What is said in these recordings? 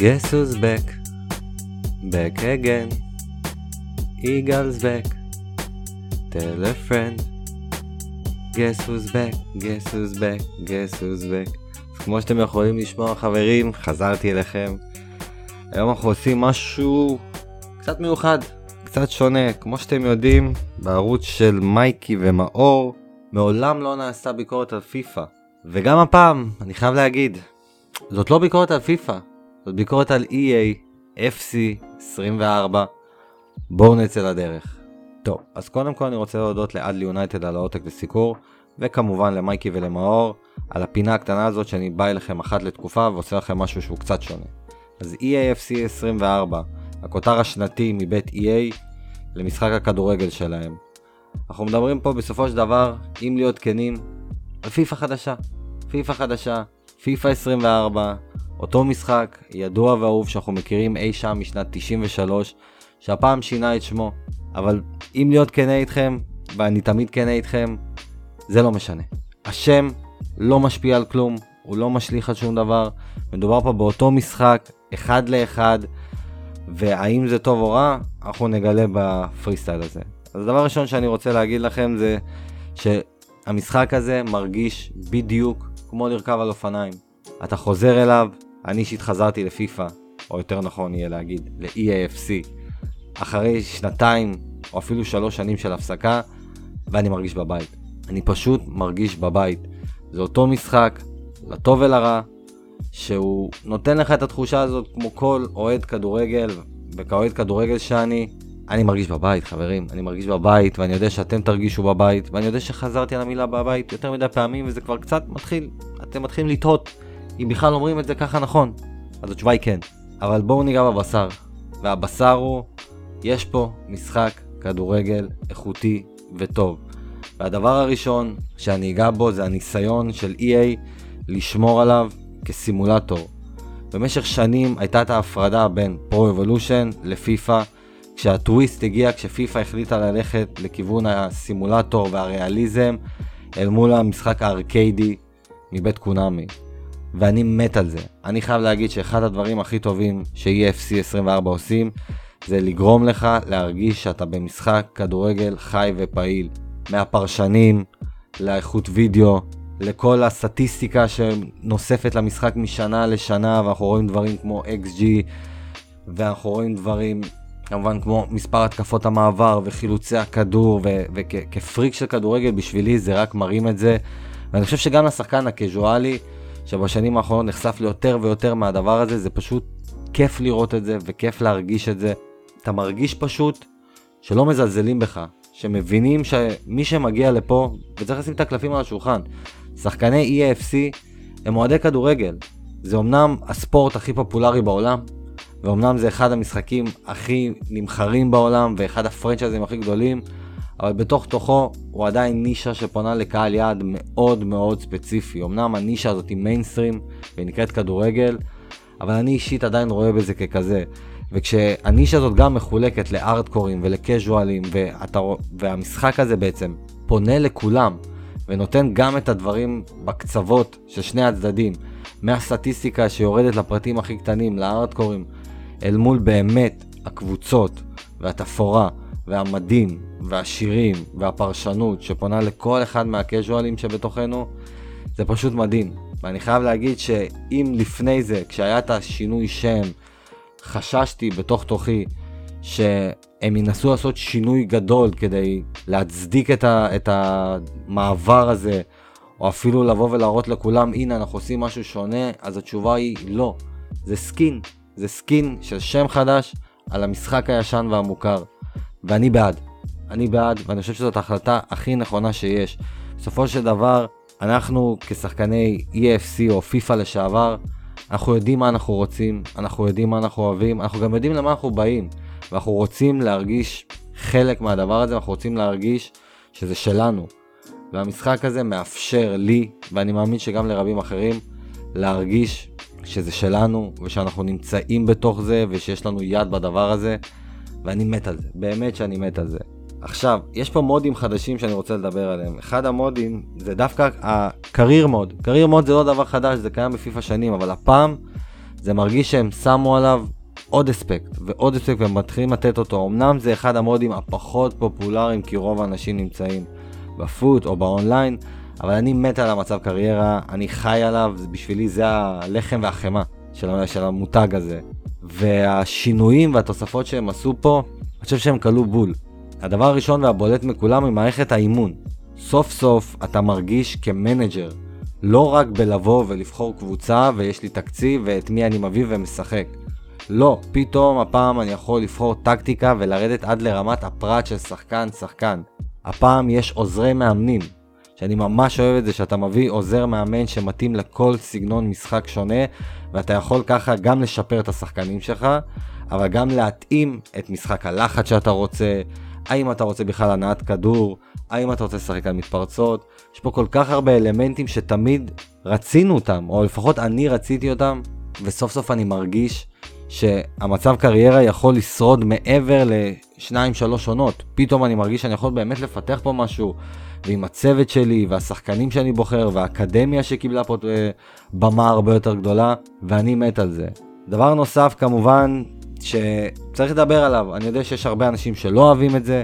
Guess who's back? Back again. Eagles back. Tell a friend. Guess who's back? Guess who's back? Guess who's back? כמו שאתם יכולים לשמוע חברים, חזרתי אליכם. היום אנחנו עושים משהו קצת מיוחד, קצת שונה. כמו שאתם יודעים, בערוץ של מייקי ומאור, מעולם לא נעשתה ביקורת על פיפא. וגם הפעם, אני חייב להגיד, זאת לא ביקורת על פיפא, זאת ביקורת על EA, FC 24. בואו נצא לדרך. טוב, אז קודם כל אני רוצה להודות לאדלי יונייטד על העותק וסיקור, וכמובן למייקי ולמאור על הפינה הקטנה הזאת שאני בא אליכם אחת לתקופה ועושה לכם משהו שהוא קצת שונה. אז EAFC 24, הכותר השנתי מבית EA למשחק הכדורגל שלהם. אנחנו מדברים פה בסופו של דבר, אם להיות כנים, על פיפא חדשה. פיפא חדשה, פיפא 24, אותו משחק ידוע ואהוב שאנחנו מכירים אי שם משנת 93, שהפעם שינה את שמו. אבל אם להיות כנה איתכם, ואני תמיד כנה איתכם, זה לא משנה. השם לא משפיע על כלום, הוא לא משליך על שום דבר. מדובר פה באותו משחק, אחד לאחד, והאם זה טוב או רע, אנחנו נגלה בפרי סטייל הזה. אז הדבר הראשון שאני רוצה להגיד לכם זה שהמשחק הזה מרגיש בדיוק כמו לרכב על אופניים. אתה חוזר אליו, אני אישית חזרתי לפיפא, או יותר נכון יהיה להגיד, ל-EAFC, אחרי שנתיים או אפילו שלוש שנים של הפסקה, ואני מרגיש בבית. אני פשוט מרגיש בבית. זה אותו משחק, לטוב ולרע, שהוא נותן לך את התחושה הזאת כמו כל אוהד כדורגל, וכאוהד כדורגל שאני, אני מרגיש בבית, חברים. אני מרגיש בבית, ואני יודע שאתם תרגישו בבית, ואני יודע שחזרתי על המילה בבית יותר מדי פעמים, וזה כבר קצת מתחיל, אתם מתחילים לתהות אם בכלל אומרים את זה ככה נכון. אז התשובה היא כן. אבל בואו ניגע בבשר. והבשר הוא, יש פה משחק כדורגל איכותי וטוב. והדבר הראשון שאני אגע בו זה הניסיון של EA לשמור עליו כסימולטור. במשך שנים הייתה את ההפרדה בין פרו-אבולושן לפיפא, כשהטוויסט הגיע כשפיפא החליטה ללכת לכיוון הסימולטור והריאליזם אל מול המשחק הארקיידי מבית קונאמי. ואני מת על זה. אני חייב להגיד שאחד הדברים הכי טובים ש-EA FC 24 עושים זה לגרום לך להרגיש שאתה במשחק כדורגל חי ופעיל. מהפרשנים, לאיכות וידאו, לכל הסטטיסטיקה שנוספת למשחק משנה לשנה, ואנחנו רואים דברים כמו XG, ואנחנו רואים דברים כמובן כמו מספר התקפות המעבר וחילוצי הכדור, וכפריק של כדורגל בשבילי זה רק מרים את זה. ואני חושב שגם לשחקן הקזואלי, שבשנים האחרונות נחשף ליותר ויותר מהדבר הזה, זה פשוט כיף לראות את זה וכיף להרגיש את זה. אתה מרגיש פשוט שלא מזלזלים בך, שמבינים שמי שמגיע לפה, וצריך לשים את הקלפים על השולחן, שחקני EAFC הם אוהדי כדורגל. זה אמנם הספורט הכי פופולרי בעולם, ואומנם זה אחד המשחקים הכי נמכרים בעולם, ואחד הפרנצ'ייזים הכי גדולים, אבל בתוך תוכו הוא עדיין נישה שפונה לקהל יעד מאוד מאוד ספציפי. אמנם הנישה הזאת היא מיינסטרים, והיא נקראת כדורגל, אבל אני אישית עדיין רואה בזה ככזה. וכשהנישה הזאת גם מחולקת לארדקורים ולקז'ואלים, והמשחק הזה בעצם פונה לכולם, ונותן גם את הדברים בקצוות של שני הצדדים, מהסטטיסטיקה שיורדת לפרטים הכי קטנים, לארדקורים, אל מול באמת הקבוצות והתפאורה והמדים והשירים והפרשנות שפונה לכל אחד מהקז'ואלים שבתוכנו, זה פשוט מדהים. ואני חייב להגיד שאם לפני זה, כשהיה את השינוי שם, חששתי בתוך תוכי שהם ינסו לעשות שינוי גדול כדי להצדיק את, ה, את המעבר הזה, או אפילו לבוא ולהראות לכולם, הנה אנחנו עושים משהו שונה, אז התשובה היא לא. זה skin, זה skin של שם חדש על המשחק הישן והמוכר. ואני בעד. אני בעד, ואני חושב שזאת ההחלטה הכי נכונה שיש. בסופו של דבר, אנחנו כשחקני EFC או פיפא לשעבר, אנחנו יודעים מה אנחנו רוצים, אנחנו יודעים מה אנחנו אוהבים, אנחנו גם יודעים למה אנחנו באים. ואנחנו רוצים להרגיש חלק מהדבר הזה, אנחנו רוצים להרגיש שזה שלנו. והמשחק הזה מאפשר לי, ואני מאמין שגם לרבים אחרים, להרגיש שזה שלנו, ושאנחנו נמצאים בתוך זה, ושיש לנו יד בדבר הזה, ואני מת על זה, באמת שאני מת על זה. עכשיו, יש פה מודים חדשים שאני רוצה לדבר עליהם. אחד המודים זה דווקא ה career mode. career mode זה לא דבר חדש, זה קיים בפיפא שנים, אבל הפעם זה מרגיש שהם שמו עליו עוד אספקט ועוד אספקט והם מתחילים לתת אותו. אמנם זה אחד המודים הפחות פופולריים כי רוב האנשים נמצאים ב-FUT או באונליין, אבל אני מת על המצב קריירה, אני חי עליו, בשבילי זה הלחם והחמאה של, של המותג הזה. והשינויים והתוספות שהם עשו פה, אני חושב שהם כלו בול. הדבר הראשון והבולט מכולם היא מערכת האימון. סוף סוף אתה מרגיש כמנג'ר, לא רק בלבוא ולבחור קבוצה ויש לי תקציב ואת מי אני מביא ומשחק. לא, פתאום הפעם אני יכול לבחור טקטיקה ולרדת עד לרמת הפרט של שחקן שחקן. הפעם יש עוזרי מאמנים, שאני ממש אוהב את זה שאתה מביא עוזר מאמן שמתאים לכל סגנון משחק שונה, ואתה יכול ככה גם לשפר את השחקנים שלך, אבל גם להתאים את משחק הלחץ שאתה רוצה, האם אתה רוצה בכלל הנעת כדור, האם אתה רוצה לשחק על מתפרצות, יש פה כל כך הרבה אלמנטים שתמיד רצינו אותם, או לפחות אני רציתי אותם, וסוף סוף אני מרגיש שהמצב קריירה יכול לשרוד מעבר לשניים שלוש עונות. פתאום אני מרגיש שאני יכול באמת לפתח פה משהו, ועם הצוות שלי, והשחקנים שאני בוחר, והאקדמיה שקיבלה פה אה, במה הרבה יותר גדולה, ואני מת על זה. דבר נוסף כמובן, שצריך לדבר עליו, אני יודע שיש הרבה אנשים שלא אוהבים את זה,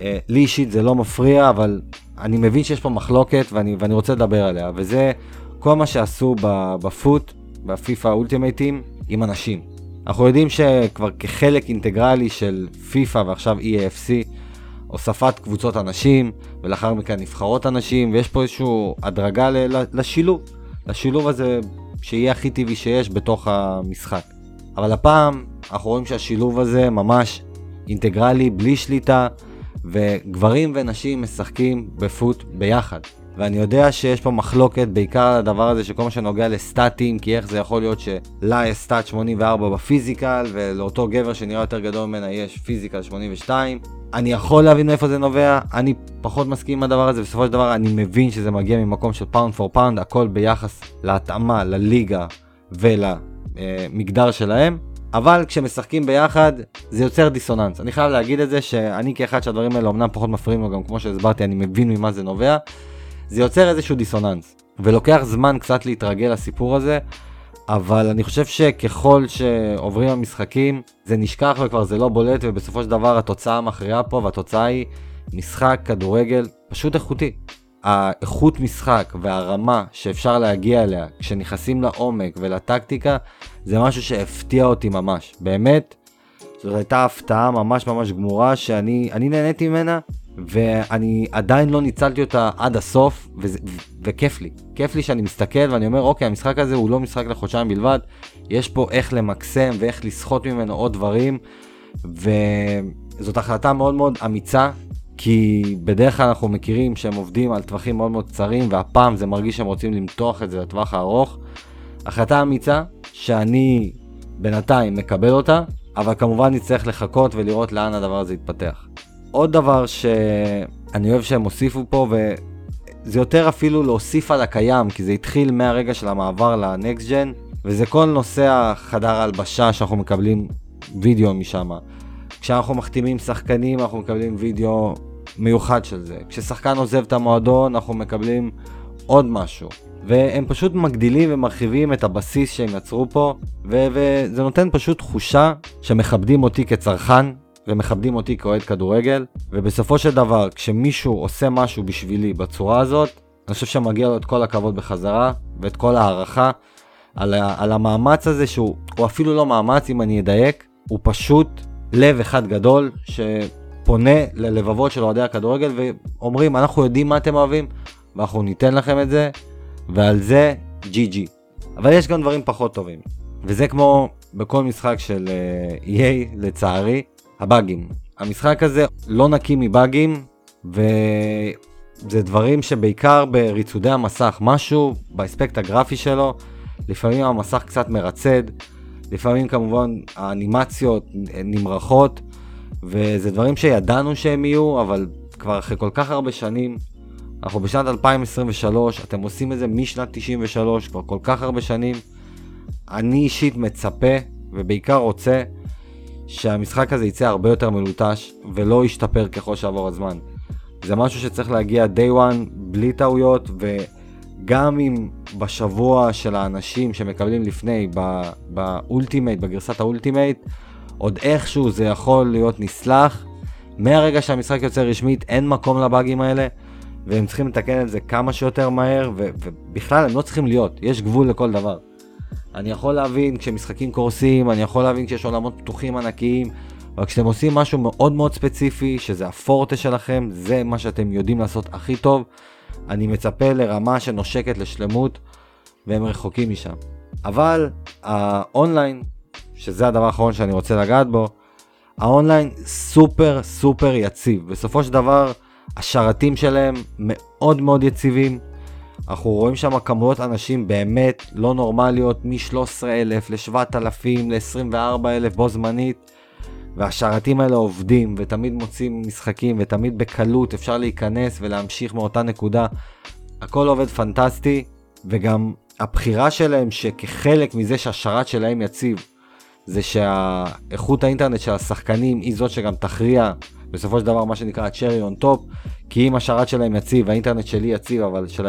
אה, לי אישית זה לא מפריע, אבל אני מבין שיש פה מחלוקת ואני, ואני רוצה לדבר עליה, וזה כל מה שעשו בפוט, בפיפא אולטימטים, עם אנשים. אנחנו יודעים שכבר כחלק אינטגרלי של פיפא ועכשיו EAFC, הוספת קבוצות אנשים, ולאחר מכן נבחרות אנשים, ויש פה איזושהי הדרגה לשילוב, לשילוב הזה שיהיה הכי טבעי שיש בתוך המשחק. אבל הפעם אנחנו רואים שהשילוב הזה ממש אינטגרלי, בלי שליטה, וגברים ונשים משחקים בפוט ביחד. ואני יודע שיש פה מחלוקת בעיקר על הדבר הזה שכל מה שנוגע לסטטים, כי איך זה יכול להיות שלה יש סטאט 84 בפיזיקל, ולאותו גבר שנראה יותר גדול ממנה יש פיזיקל 82. אני יכול להבין מאיפה זה נובע, אני פחות מסכים עם הדבר הזה, בסופו של דבר אני מבין שזה מגיע ממקום של pound for pound, הכל ביחס להתאמה לליגה ולמגדר שלהם. אבל כשמשחקים ביחד זה יוצר דיסוננס. אני חייב להגיד את זה שאני כאחד שהדברים האלה אמנם פחות מפריעים לו, גם כמו שהסברתי אני מבין ממה זה נובע. זה יוצר איזשהו דיסוננס. ולוקח זמן קצת להתרגל לסיפור הזה, אבל אני חושב שככל שעוברים המשחקים זה נשכח וכבר זה לא בולט ובסופו של דבר התוצאה מכריעה פה והתוצאה היא משחק כדורגל פשוט איכותי. האיכות משחק והרמה שאפשר להגיע אליה כשנכנסים לעומק ולטקטיקה זה משהו שהפתיע אותי ממש. באמת, זאת הייתה הפתעה ממש ממש גמורה שאני נהניתי ממנה ואני עדיין לא ניצלתי אותה עד הסוף וזה, ו- וכיף לי. כיף לי שאני מסתכל ואני אומר אוקיי המשחק הזה הוא לא משחק לחודשיים בלבד, יש פה איך למקסם ואיך לסחוט ממנו עוד דברים וזאת החלטה מאוד מאוד אמיצה כי בדרך כלל אנחנו מכירים שהם עובדים על טווחים מאוד מאוד קצרים, והפעם זה מרגיש שהם רוצים למתוח את זה לטווח הארוך. החלטה אמיצה, שאני בינתיים מקבל אותה, אבל כמובן נצטרך לחכות ולראות לאן הדבר הזה יתפתח. עוד דבר שאני אוהב שהם הוסיפו פה, וזה יותר אפילו להוסיף על הקיים, כי זה התחיל מהרגע של המעבר לנקסט ג'ן, וזה כל נושא החדר ההלבשה שאנחנו מקבלים וידאו משם. כשאנחנו מחתימים שחקנים אנחנו מקבלים וידאו מיוחד של זה. כששחקן עוזב את המועדון אנחנו מקבלים עוד משהו. והם פשוט מגדילים ומרחיבים את הבסיס שהם יצרו פה, ו- וזה נותן פשוט תחושה שמכבדים אותי כצרכן, ומכבדים אותי כאוהד כדורגל, ובסופו של דבר, כשמישהו עושה משהו בשבילי בצורה הזאת, אני חושב שמגיע לו את כל הכבוד בחזרה, ואת כל ההערכה על, על המאמץ הזה, שהוא אפילו לא מאמץ, אם אני אדייק, הוא פשוט לב אחד גדול, ש... פונה ללבבות של אוהדי הכדורגל ואומרים, אנחנו יודעים מה אתם אוהבים, ואנחנו ניתן לכם את זה, ועל זה GG. אבל יש גם דברים פחות טובים, וזה כמו בכל משחק של uh, EA, לצערי, הבאגים. המשחק הזה לא נקי מבאגים, וזה דברים שבעיקר בריצודי המסך, משהו באספקט הגרפי שלו, לפעמים המסך קצת מרצד, לפעמים כמובן האנימציות נמרחות, וזה דברים שידענו שהם יהיו, אבל כבר אחרי כל כך הרבה שנים, אנחנו בשנת 2023, אתם עושים את זה משנת 93, כבר כל כך הרבה שנים. אני אישית מצפה, ובעיקר רוצה, שהמשחק הזה יצא הרבה יותר מלוטש, ולא ישתפר ככל שיעבור הזמן. זה משהו שצריך להגיע day one, בלי טעויות, גם אם בשבוע של האנשים שמקבלים לפני, באולטימייט, בגרסת האולטימייט, עוד איכשהו זה יכול להיות נסלח. מהרגע שהמשחק יוצא רשמית, אין מקום לבאגים האלה, והם צריכים לתקן את זה כמה שיותר מהר, ו- ובכלל הם לא צריכים להיות, יש גבול לכל דבר. אני יכול להבין כשמשחקים קורסים, אני יכול להבין כשיש עולמות פתוחים ענקיים, אבל כשאתם עושים משהו מאוד מאוד ספציפי, שזה הפורטה שלכם, זה מה שאתם יודעים לעשות הכי טוב, אני מצפה לרמה שנושקת לשלמות, והם רחוקים משם. אבל האונליין, שזה הדבר האחרון שאני רוצה לגעת בו, האונליין סופר סופר יציב. בסופו של דבר, השרתים שלהם מאוד מאוד יציבים. אנחנו רואים שם כמויות אנשים באמת לא נורמליות, מ-13,000 ל-7,000 ל-24,000 בו זמנית. והשרתים האלה עובדים, ותמיד מוצאים משחקים, ותמיד בקלות אפשר להיכנס ולהמשיך מאותה נקודה. הכל עובד פנטסטי, וגם הבחירה שלהם שכחלק מזה שהשרת שלהם יציב, זה שהאיכות האינטרנט של השחקנים היא זאת שגם תכריע בסופו של דבר מה שנקרא ה-cherry on top, כי אם השרת שלהם יציב, האינטרנט שלי יציב, אבל של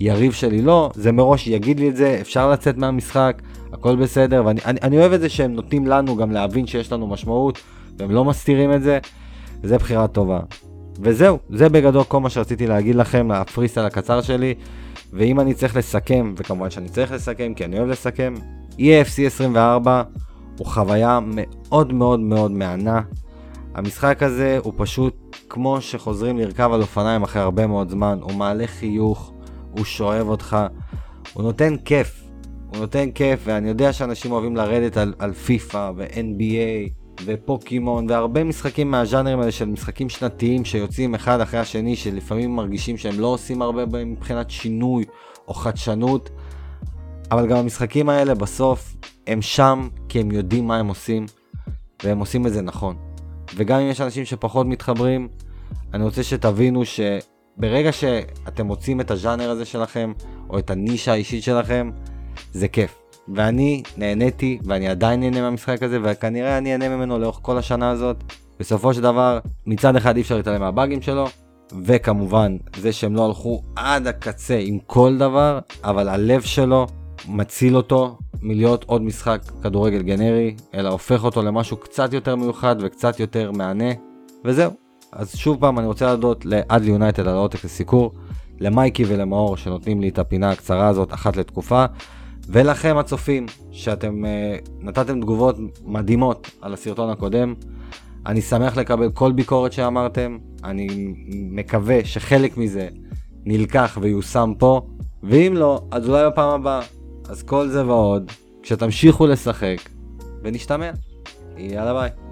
היריב שלי לא, זה מראש יגיד לי את זה, אפשר לצאת מהמשחק, הכל בסדר, ואני אני, אני אוהב את זה שהם נותנים לנו גם להבין שיש לנו משמעות, והם לא מסתירים את זה, וזה בחירה טובה. וזהו, זה בגדול כל מה שרציתי להגיד לכם, הפריסטייל הקצר שלי, ואם אני צריך לסכם, וכמובן שאני צריך לסכם, כי אני אוהב לסכם, EFC 24 הוא חוויה מאוד מאוד מאוד מהנה. המשחק הזה הוא פשוט כמו שחוזרים לרכב על אופניים אחרי הרבה מאוד זמן, הוא מעלה חיוך, הוא שואב אותך, הוא נותן כיף. הוא נותן כיף, ואני יודע שאנשים אוהבים לרדת על, על פיפא ו-NBA ופוקימון והרבה משחקים מהז'אנרים האלה של משחקים שנתיים שיוצאים אחד אחרי השני, שלפעמים מרגישים שהם לא עושים הרבה מבחינת שינוי או חדשנות, אבל גם המשחקים האלה בסוף הם שם כי הם יודעים מה הם עושים, והם עושים את זה נכון. וגם אם יש אנשים שפחות מתחברים, אני רוצה שתבינו שברגע שאתם מוצאים את הז'אנר הזה שלכם, או את הנישה האישית שלכם, זה כיף. ואני נהניתי, ואני עדיין נהנה מהמשחק הזה, וכנראה אני אהנה ממנו לאורך כל השנה הזאת. בסופו של דבר, מצד אחד אי אפשר להתעלם מהבאגים שלו, וכמובן, זה שהם לא הלכו עד הקצה עם כל דבר, אבל הלב שלו מציל אותו מלהיות עוד משחק כדורגל גנרי, אלא הופך אותו למשהו קצת יותר מיוחד וקצת יותר מהנה, וזהו. אז שוב פעם אני רוצה להודות לאדלי יונייטד על העותק לסיקור, למייקי ולמאור שנותנים לי את הפינה הקצרה הזאת אחת לתקופה, ולכם הצופים שאתם uh, נתתם תגובות מדהימות על הסרטון הקודם. אני שמח לקבל כל ביקורת שאמרתם, אני מקווה שחלק מזה נלקח ויושם פה, ואם לא, אז אולי בפעם הבאה. אז כל זה ועוד, כשתמשיכו לשחק, ונשתמע. יאללה ביי.